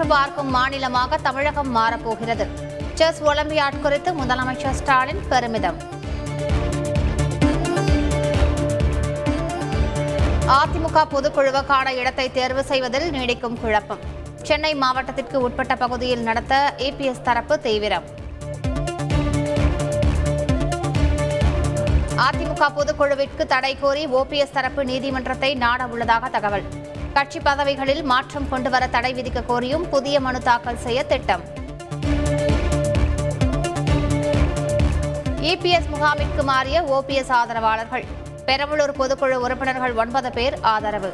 உற்று பார்க்கும் மாநிலமாக தமிழகம் மாறப்போகிறது. செஸ் ஒலிம்பியாட் குறித்து முதலமைச்சர் ஸ்டாலின் பெருமிதம். அதிமுக பொதுக்குழுவுக்கான இடத்தை தேர்வு செய்வதில் நீடிக்கும் குழப்பம். சென்னை மாவட்டத்திற்கு உட்பட்ட பகுதியில் நடத்த ஏபிஎஸ் தரப்பு தீவிரம். அதிமுக பொதுக்குழுவிற்கு தடை கோரி ஓபிஎஸ் தரப்பு நீதிமன்றத்தை நாட உள்ளதாக தகவல். கட்சி பதவிகளில் மாற்றம் கொண்டுவர தடை விதிக்க கோரியும் புதிய மனு தாக்கல் செய்ய திட்டம். இபிஎஸ் முகாமிற்கு மாறிய ஓபிஎஸ் ஆதரவாளர்கள். பெரம்பலூர் பொதுக்குழு உறுப்பினர்கள் ஒன்பது பேர் ஆதரவு.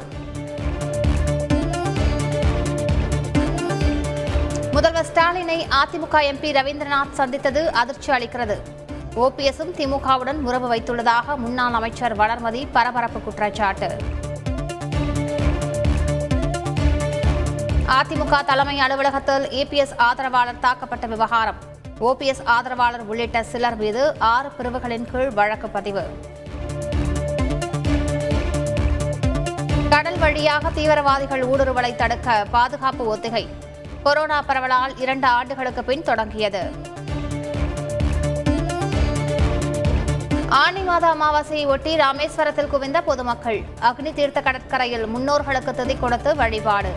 முதல்வர் ஸ்டாலினை அதிமுக எம்பி ரவீந்திரநாத் சந்தித்தது அதிர்ச்சி அளிக்கிறது. ஓபிஎஸும் திமுகவுடன் உறவு வைத்துள்ளதாக முன்னாள் அமைச்சர் வளர்மதி பரபரப்பு குற்றச்சாட்டு. அதிமுக தலைமை அலுவலகத்தில் ஏபிஎஸ் ஆதரவாளர் தாக்கப்பட்ட விவகாரம். ஓபிஎஸ் ஆதரவாளர் உள்ளிட்ட சிலர் மீது ஆறு பிரிவுகளின் கீழ் வழக்கு பதிவு. கடல் வழியாக தீவிரவாதிகள் ஊடுருவலை தடுக்க பாதுகாப்பு ஒத்திகை. கொரோனா பரவலால் இரண்டு ஆண்டுகளுக்கு பின் தொடங்கியது. ஆனி மாத அமாவாசையை ஒட்டி ராமேஸ்வரத்தில் குவிந்த பொதுமக்கள். அக்னி தீர்த்த கடற்கரையில் முன்னோர்களுக்கு திதி கொடுத்து வழிபாடு.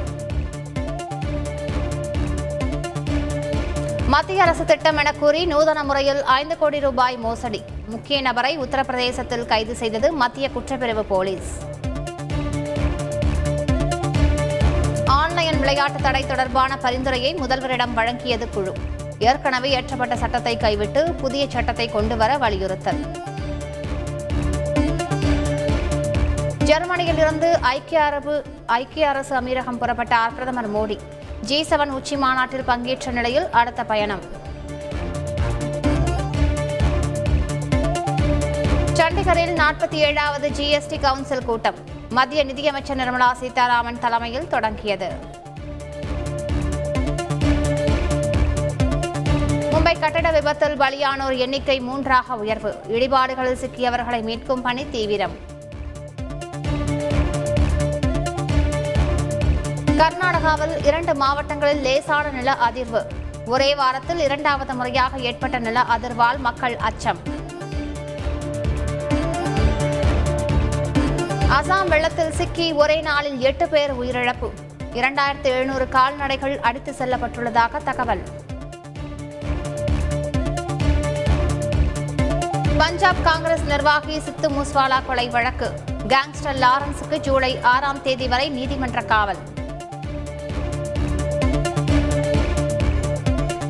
மத்திய அரசு திட்டம் என கூறி நூதன முறையில் ஐந்து கோடி ரூபாய் மோசடி. முக்கிய நபரை உத்தரப்பிரதேசத்தில் கைது செய்தது மத்திய குற்றப்பிரிவு போலீஸ். ஆன்லைன் விளையாட்டு தடை தொடர்பான பரிந்துரையை முதல்வரிடம் வழங்கியது குழு. ஏற்கனவே ஏற்றப்பட்ட சட்டத்தை கைவிட்டு புதிய சட்டத்தை கொண்டுவர வலியுறுத்தல். ஜெர்மனியிலிருந்து ஐக்கிய அரபு ஐக்கிய அரசு அமீரகம் புறப்பட்ட பிரதமர் மோடி. ஜி செவன் உச்சி மாநாட்டில் பங்கேற்ற நிலையில் அடுத்த பயணம். சண்டிகரில் நாற்பத்தி ஏழாவது ஜிஎஸ்டி கவுன்சில் கூட்டம். மத்திய நிதியமைச்சர் நிர்மலா சீதாராமன் தலைமையில் தொடங்கியது. மும்பை கட்டட விபத்தில் பலியானோர் எண்ணிக்கை மூன்றாக உயர்வு. இடிபாடுகளில் சிக்கியவர்களை மீட்கும் பணி தீவிரம். கர்நாடகாவில் இரண்டு மாவட்டங்களில் லேசான நில அதிர்வு. ஒரே வாரத்தில் இரண்டாவது முறையாக ஏற்பட்ட நில அதிர்வால் மக்கள் அச்சம். அசாம் வெள்ளத்தில் சிக்கி ஒரே நாளில் எட்டு பேர் உயிரிழப்பு. இரண்டாயிரத்து எழுநூறு கால்நடைகள் அடித்து செல்லப்பட்டுள்ளதாக தகவல். பஞ்சாப் காங்கிரஸ் நிர்வாகி சித்து மூஸ்வாலா கொலை வழக்கு. கேங்ஸ்டர் லாரன்ஸுக்கு ஜூலை ஆறாம் தேதி வரை நீதிமன்ற காவல்.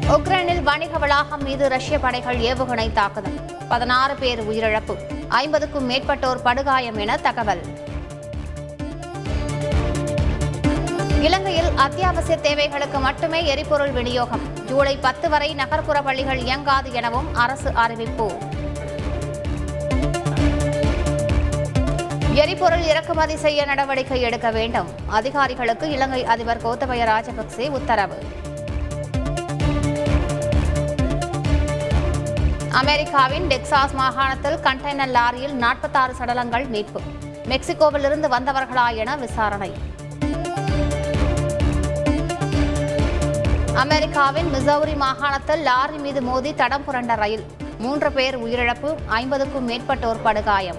உக்ரைனில் வணிக வளாகம் மீது ரஷ்ய படைகள் ஏவுகணை தாக்குதல். பதினாறு பேர் உயிரிழப்பு. ஐம்பதுக்கும் மேற்பட்டோர் படுகாயம் என தகவல். இலங்கையில் அத்தியாவசிய தேவைகளுக்கு மட்டுமே எரிபொருள் விநியோகம். ஜூலை பத்து வரை நகர்ப்புற பள்ளிகள் இயங்காது எனவும் அரசு அறிவிப்பு. எரிபொருள் இறக்குமதி செய்ய நடவடிக்கை எடுக்க வேண்டும். அதிகாரிகளுக்கு இலங்கை அதிபர் கோத்தபய ராஜபக்சே உத்தரவு. அமெரிக்காவின் டெக்சாஸ் மாகாணத்தில் கண்டெய்னர் லாரியில் நாற்பத்தாறு சடலங்கள் மீட்பு. மெக்சிகோவிலிருந்து வந்தவர்களா என விசாரணை. அமெரிக்காவின் மிசௌரி மாகாணத்தில் லாரி மீது மோதி தடம் புரண்ட ரயில். மூன்று பேர் உயிரிழப்பு ஐம்பதுக்கும் மேற்பட்டோர் படுகாயம்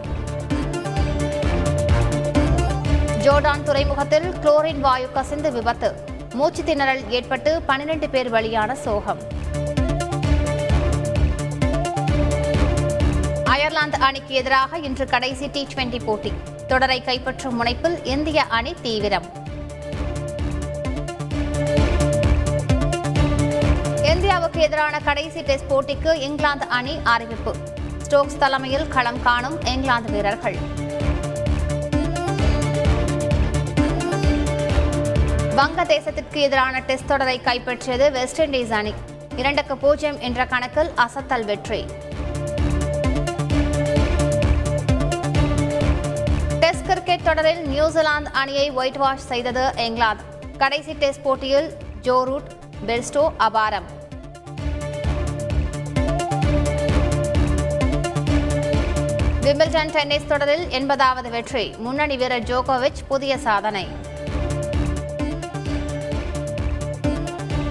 ஜோர்டான் துறைமுகத்தில் குளோரின் வாயு கசிந்து விபத்து. மூச்சு திணறல் ஏற்பட்டு பனிரெண்டு பேர் வழியான சோகம். அயர்லாந்து அணிக்கு எதிராக இன்று கடைசி டி டுவெண்டி போட்டி. தொடரை கைப்பற்றும் முனைப்பில் இந்திய அணி தீவிரம். இந்தியாவுக்கு எதிரான கடைசி டெஸ்ட் போட்டிக்கு இங்கிலாந்து அணி அறிவிப்பு. ஸ்டோக்ஸ் தலைமையில் களம் காணும் இங்கிலாந்து வீரர்கள். வங்கதேசத்திற்கு எதிரான டெஸ்ட் தொடரை கைப்பற்றியது வெஸ்ட் இண்டீஸ் அணி. இரண்டுக்கு பூஜ்ஜியம் என்ற கணக்கில் அசத்தல் வெற்றி. டெஸ்ட் கிரிக்கெட் தொடரில் நியூசிலாந்து அணியை ஒயிட் வாஷ் செய்தது இங்கிலாந்து. கடைசி டெஸ்ட் போட்டியில் ஜோ ரூட் பெல்ஸ்டோ அபாரம். விம்பிள்டன் டென்னிஸ் தொடரில் எண்பதாவது வெற்றி. முன்னணி வீரர் ஜோகோவிச் புதிய சாதனை.